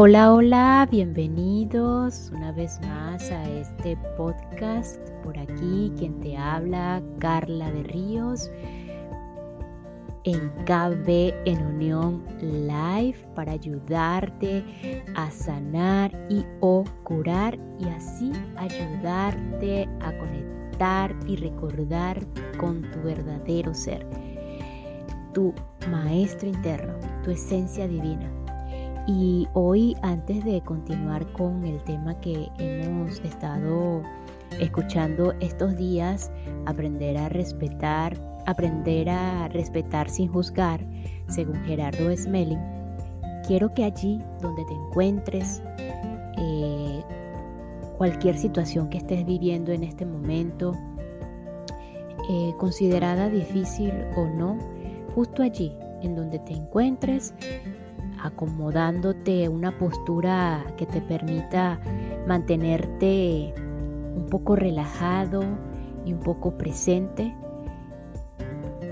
Hola, hola, bienvenidos una vez más a este podcast. Por aquí quien te habla, Carla de Ríos, en KB en Unión Live para ayudarte a sanar y o curar y así ayudarte a conectar y recordar con tu verdadero ser, tu maestro interno, tu esencia divina y hoy, antes de continuar con el tema que hemos estado escuchando estos días, aprender a respetar, aprender a respetar sin juzgar, según Gerardo Smelling, quiero que allí donde te encuentres, eh, cualquier situación que estés viviendo en este momento, eh, considerada difícil o no, justo allí en donde te encuentres, acomodándote una postura que te permita mantenerte un poco relajado y un poco presente.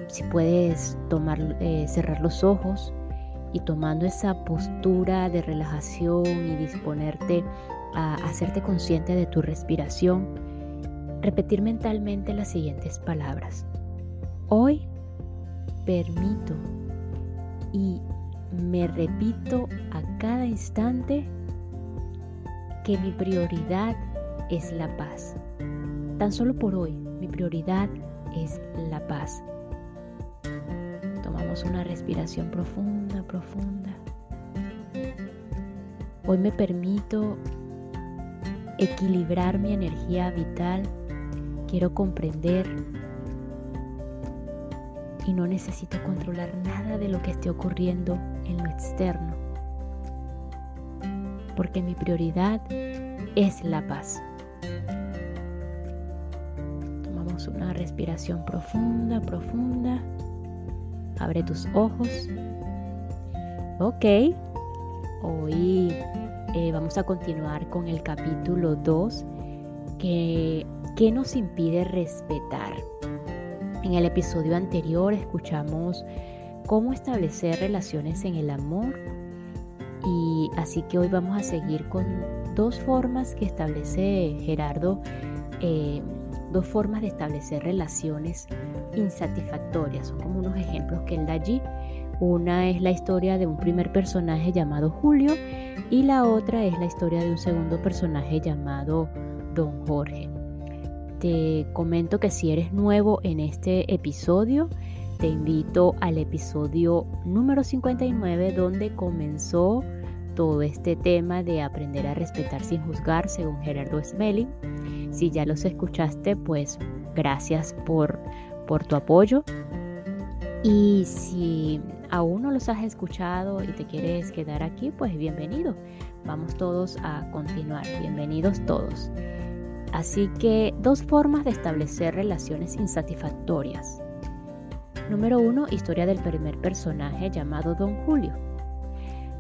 Si puedes tomar, eh, cerrar los ojos y tomando esa postura de relajación y disponerte a hacerte consciente de tu respiración, repetir mentalmente las siguientes palabras. Hoy permito y me repito a cada instante que mi prioridad es la paz. Tan solo por hoy, mi prioridad es la paz. Tomamos una respiración profunda, profunda. Hoy me permito equilibrar mi energía vital. Quiero comprender y no necesito controlar nada de lo que esté ocurriendo en lo externo, porque mi prioridad es la paz. Tomamos una respiración profunda, profunda. Abre tus ojos. Ok, hoy eh, vamos a continuar con el capítulo 2 que, que nos impide respetar. En el episodio anterior escuchamos cómo establecer relaciones en el amor y así que hoy vamos a seguir con dos formas que establece Gerardo, eh, dos formas de establecer relaciones insatisfactorias. Son como unos ejemplos que él da allí. Una es la historia de un primer personaje llamado Julio y la otra es la historia de un segundo personaje llamado Don Jorge. Te comento que si eres nuevo en este episodio, te invito al episodio número 59 donde comenzó todo este tema de aprender a respetar sin juzgar según Gerardo Smelling. Si ya los escuchaste, pues gracias por, por tu apoyo. Y si aún no los has escuchado y te quieres quedar aquí, pues bienvenido. Vamos todos a continuar. Bienvenidos todos. Así que dos formas de establecer relaciones insatisfactorias. Número 1. Historia del primer personaje llamado Don Julio.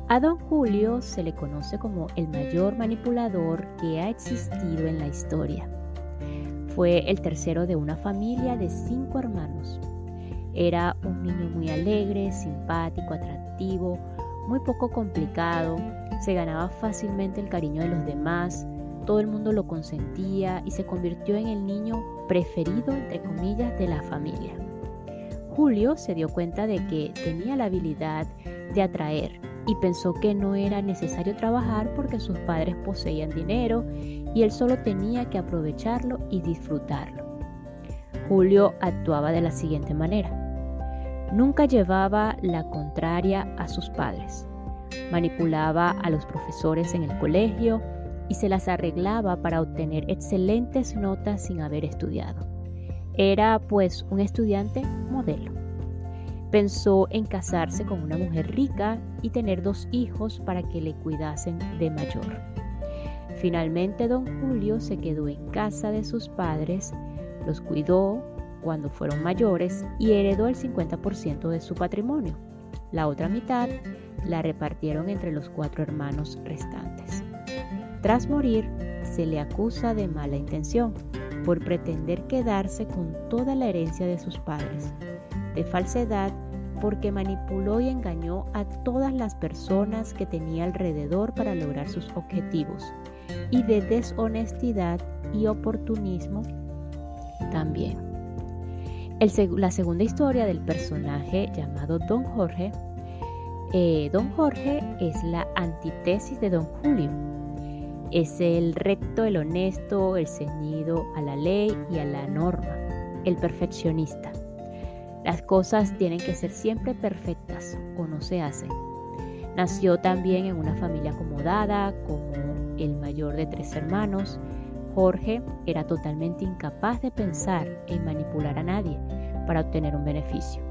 A Don Julio se le conoce como el mayor manipulador que ha existido en la historia. Fue el tercero de una familia de cinco hermanos. Era un niño muy alegre, simpático, atractivo, muy poco complicado, se ganaba fácilmente el cariño de los demás, todo el mundo lo consentía y se convirtió en el niño preferido, entre comillas, de la familia. Julio se dio cuenta de que tenía la habilidad de atraer y pensó que no era necesario trabajar porque sus padres poseían dinero y él solo tenía que aprovecharlo y disfrutarlo. Julio actuaba de la siguiente manera. Nunca llevaba la contraria a sus padres. Manipulaba a los profesores en el colegio, y se las arreglaba para obtener excelentes notas sin haber estudiado. Era pues un estudiante modelo. Pensó en casarse con una mujer rica y tener dos hijos para que le cuidasen de mayor. Finalmente don Julio se quedó en casa de sus padres, los cuidó cuando fueron mayores y heredó el 50% de su patrimonio. La otra mitad la repartieron entre los cuatro hermanos restantes. Tras morir, se le acusa de mala intención por pretender quedarse con toda la herencia de sus padres, de falsedad porque manipuló y engañó a todas las personas que tenía alrededor para lograr sus objetivos, y de deshonestidad y oportunismo también. la segunda historia del personaje llamado Don Jorge, eh, Don Jorge es la antítesis de Don Julio. Es el recto, el honesto, el ceñido a la ley y a la norma, el perfeccionista. Las cosas tienen que ser siempre perfectas o no se hacen. Nació también en una familia acomodada, como el mayor de tres hermanos. Jorge era totalmente incapaz de pensar en manipular a nadie para obtener un beneficio.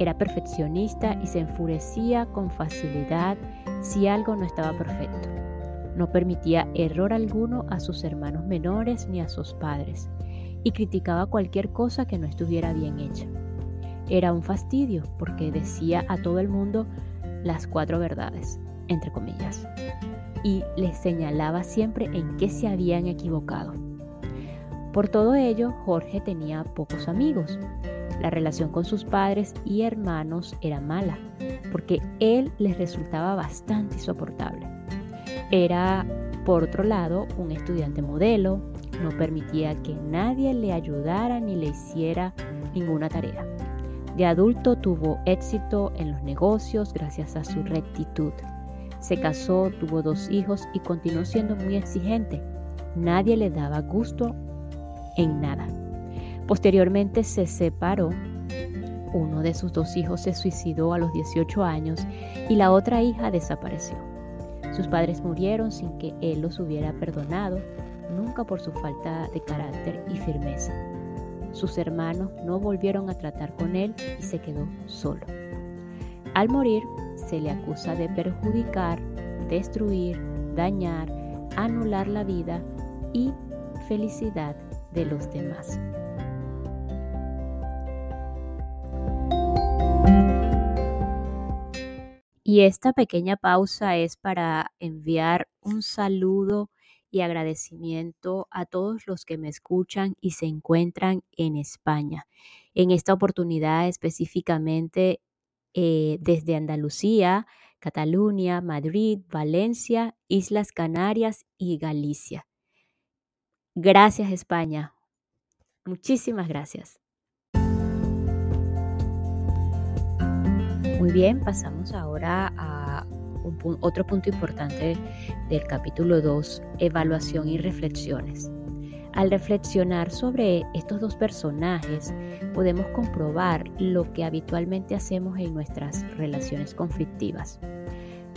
Era perfeccionista y se enfurecía con facilidad si algo no estaba perfecto. No permitía error alguno a sus hermanos menores ni a sus padres y criticaba cualquier cosa que no estuviera bien hecha. Era un fastidio porque decía a todo el mundo las cuatro verdades, entre comillas, y les señalaba siempre en qué se habían equivocado. Por todo ello, Jorge tenía pocos amigos. La relación con sus padres y hermanos era mala, porque él les resultaba bastante insoportable. Era, por otro lado, un estudiante modelo, no permitía que nadie le ayudara ni le hiciera ninguna tarea. De adulto tuvo éxito en los negocios gracias a su rectitud. Se casó, tuvo dos hijos y continuó siendo muy exigente. Nadie le daba gusto en nada. Posteriormente se separó. Uno de sus dos hijos se suicidó a los 18 años y la otra hija desapareció. Sus padres murieron sin que él los hubiera perdonado, nunca por su falta de carácter y firmeza. Sus hermanos no volvieron a tratar con él y se quedó solo. Al morir, se le acusa de perjudicar, destruir, dañar, anular la vida y felicidad de los demás. Y esta pequeña pausa es para enviar un saludo y agradecimiento a todos los que me escuchan y se encuentran en España. En esta oportunidad específicamente eh, desde Andalucía, Cataluña, Madrid, Valencia, Islas Canarias y Galicia. Gracias España. Muchísimas gracias. Muy bien, pasamos ahora a otro punto importante del capítulo 2, evaluación y reflexiones. Al reflexionar sobre estos dos personajes, podemos comprobar lo que habitualmente hacemos en nuestras relaciones conflictivas.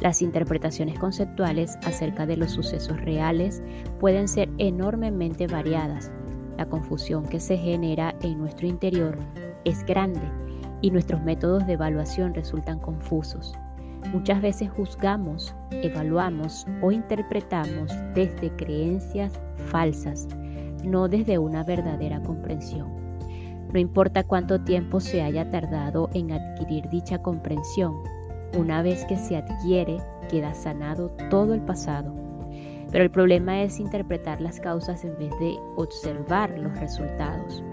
Las interpretaciones conceptuales acerca de los sucesos reales pueden ser enormemente variadas. La confusión que se genera en nuestro interior es grande y nuestros métodos de evaluación resultan confusos. Muchas veces juzgamos, evaluamos o interpretamos desde creencias falsas, no desde una verdadera comprensión. No importa cuánto tiempo se haya tardado en adquirir dicha comprensión, una vez que se adquiere, queda sanado todo el pasado. Pero el problema es interpretar las causas en vez de observar los resultados.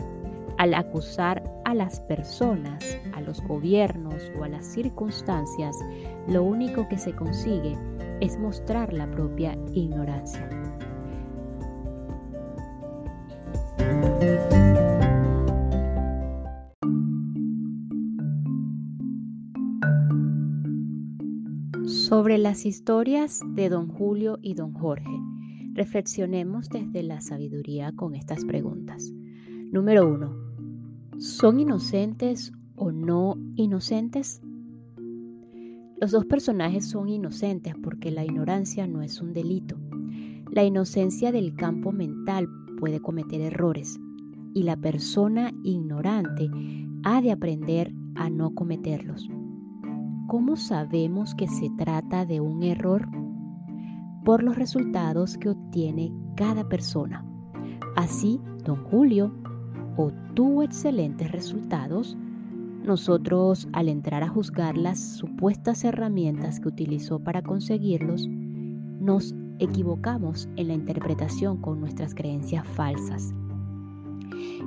Al acusar a las personas, a los gobiernos o a las circunstancias, lo único que se consigue es mostrar la propia ignorancia. Sobre las historias de don Julio y don Jorge, reflexionemos desde la sabiduría con estas preguntas. Número 1. ¿Son inocentes o no inocentes? Los dos personajes son inocentes porque la ignorancia no es un delito. La inocencia del campo mental puede cometer errores y la persona ignorante ha de aprender a no cometerlos. ¿Cómo sabemos que se trata de un error? Por los resultados que obtiene cada persona. Así, don Julio obtuvo excelentes resultados, nosotros al entrar a juzgar las supuestas herramientas que utilizó para conseguirlos, nos equivocamos en la interpretación con nuestras creencias falsas.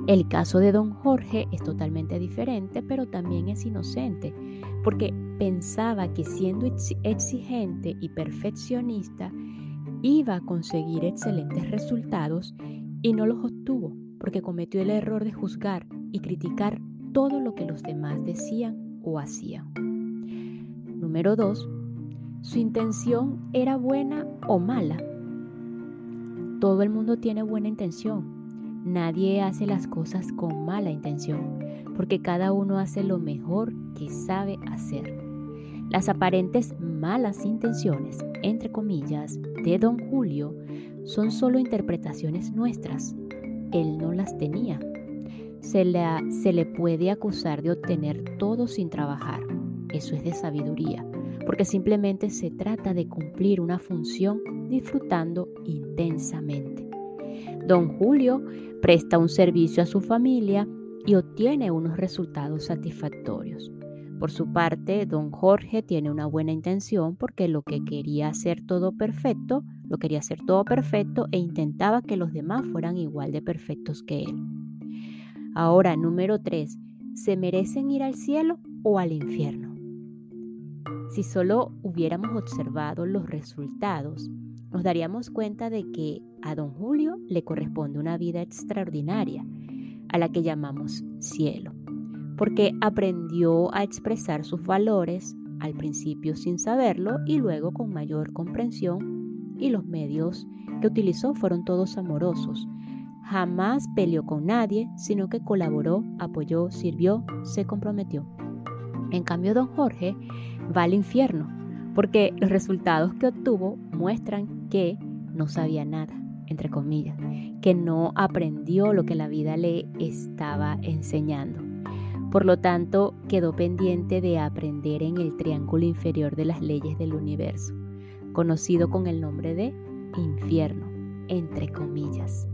El caso de don Jorge es totalmente diferente, pero también es inocente, porque pensaba que siendo exigente y perfeccionista iba a conseguir excelentes resultados y no los obtuvo, porque cometió el error de juzgar y criticar todo lo que los demás decían o hacían. Número 2. Su intención era buena o mala. Todo el mundo tiene buena intención, Nadie hace las cosas con mala intención, porque cada uno hace lo mejor que sabe hacer. Las aparentes malas intenciones, entre comillas, de don Julio son solo interpretaciones nuestras. Él no las tenía. Se, se le puede acusar de obtener todo sin trabajar. Eso es de sabiduría, porque simplemente se trata de cumplir una función disfrutando intensamente. Don Julio presta un servicio a su familia y obtiene unos resultados satisfactorios. Por su parte, don Jorge tiene una buena intención porque lo que quería hacer todo perfecto, lo quería hacer todo perfecto e intentaba que los demás fueran igual de perfectos que él. Ahora, número 3. ¿Se merecen ir al cielo o al infierno? Si solo hubiéramos observado los resultados, nos daríamos cuenta de que a don Julio le corresponde una vida extraordinaria, a la que llamamos cielo, porque aprendió a expresar sus valores al principio sin saberlo y luego con mayor comprensión y los medios que utilizó fueron todos amorosos. Jamás peleó con nadie, sino que colaboró, apoyó, sirvió, se comprometió. En cambio, don Jorge va al infierno, porque los resultados que obtuvo muestran que no sabía nada entre comillas, que no aprendió lo que la vida le estaba enseñando. Por lo tanto, quedó pendiente de aprender en el triángulo inferior de las leyes del universo, conocido con el nombre de infierno, entre comillas.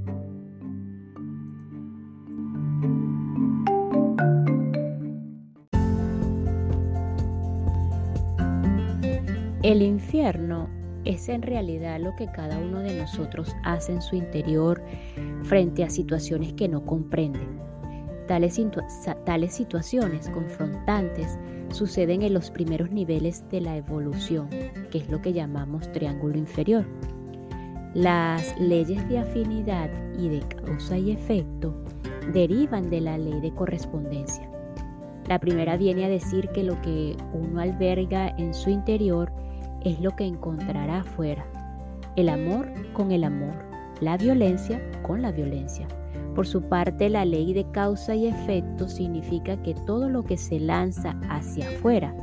El infierno es en realidad lo que cada uno de nosotros hace en su interior frente a situaciones que no comprende. Tales, situaciones confrontantes suceden en los primeros niveles de la evolución, que es lo que llamamos triángulo inferior. Las leyes de afinidad y de causa y efecto derivan de la ley de correspondencia. La primera viene a decir que lo que uno alberga en su interior es lo que encontrará afuera. El amor con el amor, la violencia con la violencia. Por su parte, la ley de causa y efecto significa que todo lo que se lanza hacia afuera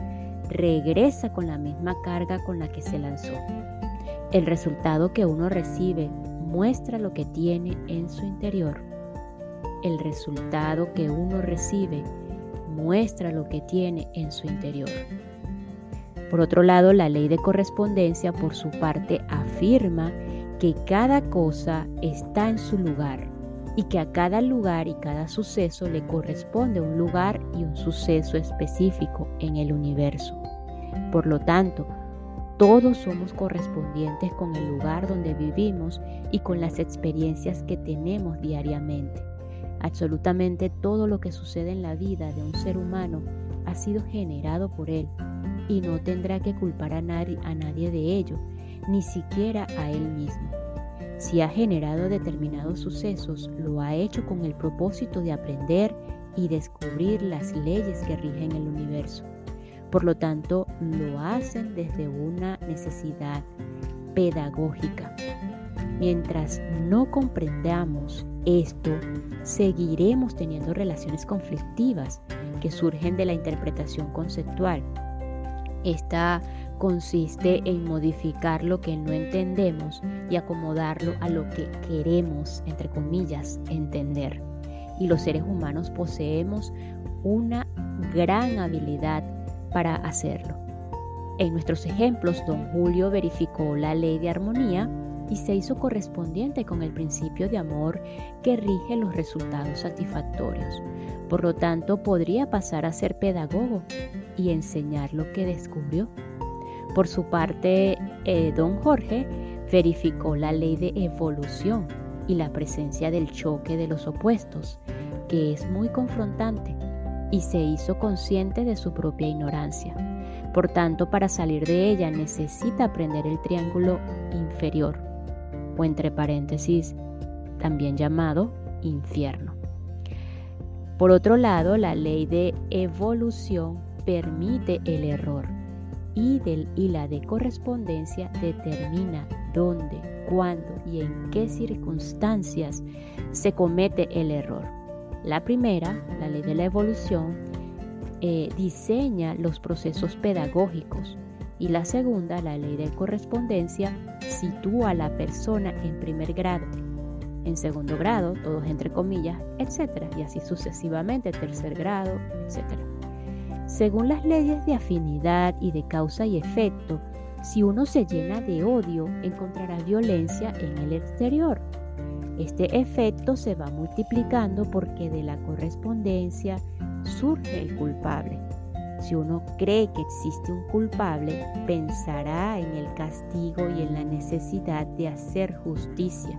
regresa con la misma carga con la que se lanzó. El resultado que uno recibe muestra lo que tiene en su interior. El resultado que uno recibe muestra lo que tiene en su interior. Por otro lado, la ley de correspondencia, por su parte, afirma que cada cosa está en su lugar y que a cada lugar y cada suceso le corresponde un lugar y un suceso específico en el universo. Por lo tanto, todos somos correspondientes con el lugar donde vivimos y con las experiencias que tenemos diariamente. Absolutamente todo lo que sucede en la vida de un ser humano ha sido generado por él y no tendrá que culpar a nadie, a nadie de ello, ni siquiera a él mismo. Si ha generado determinados sucesos, lo ha hecho con el propósito de aprender y descubrir las leyes que rigen el universo. Por lo tanto, lo hacen desde una necesidad pedagógica. Mientras no comprendamos esto, seguiremos teniendo relaciones conflictivas que surgen de la interpretación conceptual esta consiste en modificar lo que no entendemos y acomodarlo a lo que queremos, entre comillas, entender. Y los seres humanos poseemos una gran habilidad para hacerlo. En nuestros ejemplos, don Julio verificó la ley de armonía y se hizo correspondiente con el principio de amor que rige los resultados satisfactorios. Por lo tanto, podría pasar a ser pedagogo y enseñar lo que descubrió. Por su parte, eh, don Jorge verificó la ley de evolución y la presencia del choque de los opuestos, que es muy confrontante, y se hizo consciente de su propia ignorancia. Por tanto, para salir de ella necesita aprender el triángulo inferior, o entre paréntesis, también llamado infierno. Por otro lado, la ley de evolución permite el error y, la de correspondencia determina dónde, cuándo y en qué circunstancias se comete el error. La primera, la ley de la evolución, eh, diseña los procesos pedagógicos y la segunda, la ley de correspondencia, sitúa a la persona en primer grado en segundo grado, todos entre comillas, etcétera, y así sucesivamente, tercer grado, etcétera. Según las leyes de afinidad y de causa y efecto, si uno se llena de odio, encontrará violencia en el exterior. Este efecto se va multiplicando porque de la correspondencia surge el culpable. Si uno cree que existe un culpable, pensará en el castigo y en la necesidad de hacer justicia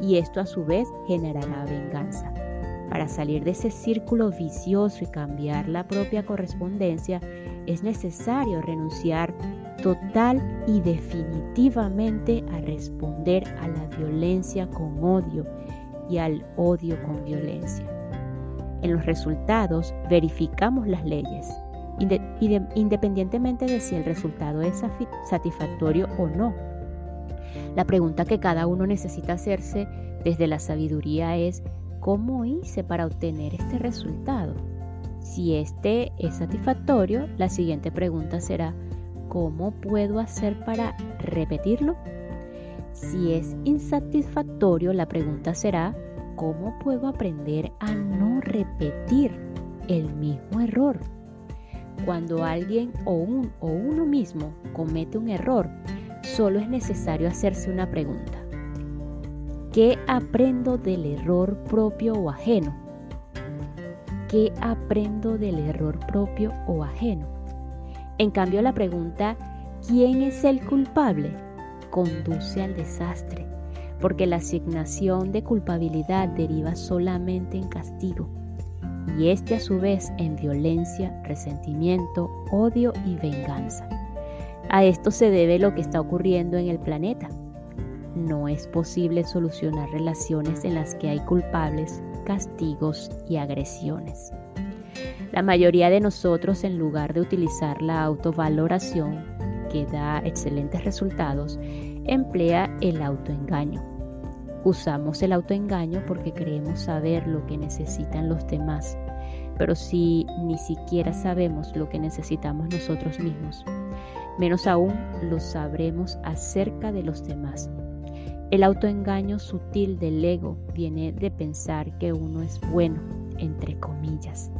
y esto a su vez generará venganza. Para salir de ese círculo vicioso y cambiar la propia correspondencia, es necesario renunciar total y definitivamente a responder a la violencia con odio y al odio con violencia. En los resultados verificamos las leyes, independientemente de si el resultado es satisfactorio o no la pregunta que cada uno necesita hacerse desde la sabiduría es, ¿cómo hice para obtener este resultado? Si este es satisfactorio, la siguiente pregunta será, ¿cómo puedo hacer para repetirlo? Si es insatisfactorio, la pregunta será, ¿cómo puedo aprender a no repetir el mismo error? Cuando alguien o, un, o uno mismo comete un error, solo es necesario hacerse una pregunta. ¿Qué aprendo del error propio o ajeno? ¿Qué aprendo del error propio o ajeno? En cambio, la pregunta ¿quién es el culpable? conduce al desastre, porque la asignación de culpabilidad deriva solamente en castigo, y este a su vez en violencia, resentimiento, odio y venganza. A esto se debe lo que está ocurriendo en el planeta. No es posible solucionar relaciones en las que hay culpables, castigos y agresiones. La mayoría de nosotros, en lugar de utilizar la autovaloración, que da excelentes resultados, emplea el autoengaño. Usamos el autoengaño porque creemos saber lo que necesitan los demás, pero si ni siquiera sabemos lo que necesitamos nosotros mismos, menos aún lo sabremos acerca de los demás. El autoengaño sutil del ego viene de pensar que uno es bueno, entre comillas,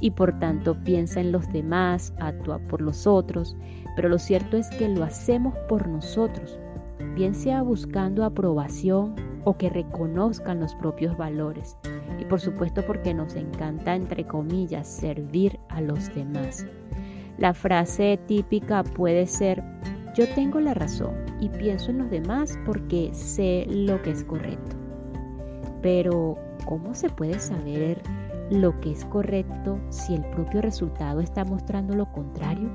y por tanto piensa en los demás, actúa por los otros, pero lo cierto es que lo hacemos por nosotros, bien sea buscando aprobación o que reconozcan los propios valores, y por supuesto porque nos encanta, entre comillas, servir a los demás. La frase típica puede ser, yo tengo la razón y pienso en los demás porque sé lo que es correcto. Pero, ¿cómo se puede saber lo que es correcto si el propio resultado está mostrando lo contrario?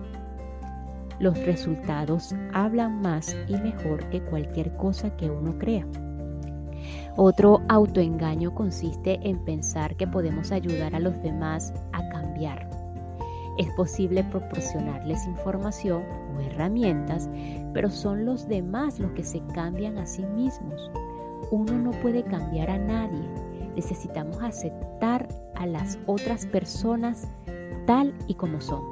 Los resultados hablan más y mejor que cualquier cosa que uno crea. Otro autoengaño consiste en pensar que podemos ayudar a los demás a cambiar es posible proporcionarles información o herramientas, pero son los demás los que se cambian a sí mismos. Uno no puede cambiar a nadie. Necesitamos aceptar a las otras personas tal y como son.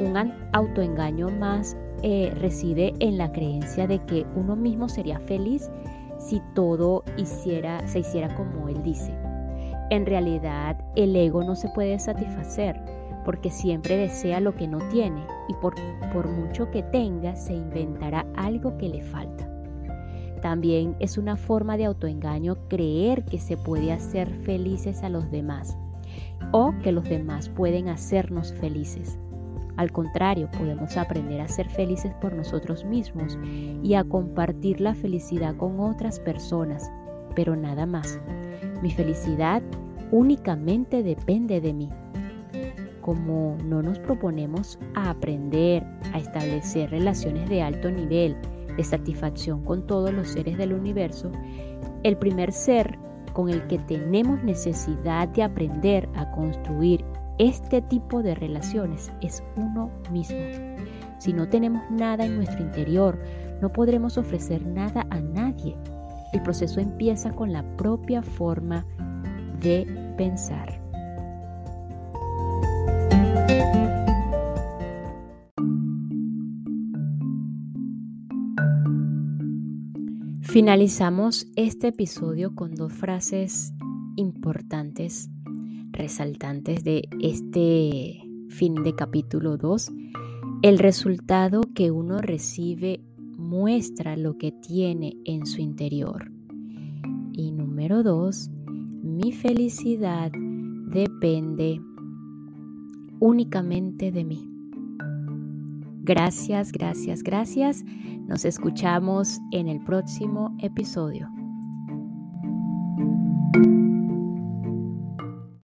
Un autoengaño más eh, reside en la creencia de que uno mismo sería feliz si todo hiciera, se hiciera como él dice. En realidad, el ego no se puede satisfacer porque siempre desea lo que no tiene y por, por mucho que tenga se inventará algo que le falta. También es una forma de autoengaño creer que se puede hacer felices a los demás o que los demás pueden hacernos felices. Al contrario, podemos aprender a ser felices por nosotros mismos y a compartir la felicidad con otras personas, pero nada más. Mi felicidad únicamente depende de mí. Como no nos proponemos a aprender a establecer relaciones de alto nivel de satisfacción con todos los seres del universo, el primer ser con el que tenemos necesidad de aprender a construir este tipo de relaciones es uno mismo. Si no tenemos nada en nuestro interior, no podremos ofrecer nada a nadie. El proceso empieza con la propia forma de pensar. Finalizamos este episodio con dos frases importantes, resaltantes de este fin de capítulo 2. El resultado que uno recibe muestra lo que tiene en su interior. Y número 2, mi felicidad depende únicamente de mí. Gracias, gracias, gracias. Nos escuchamos en el próximo episodio.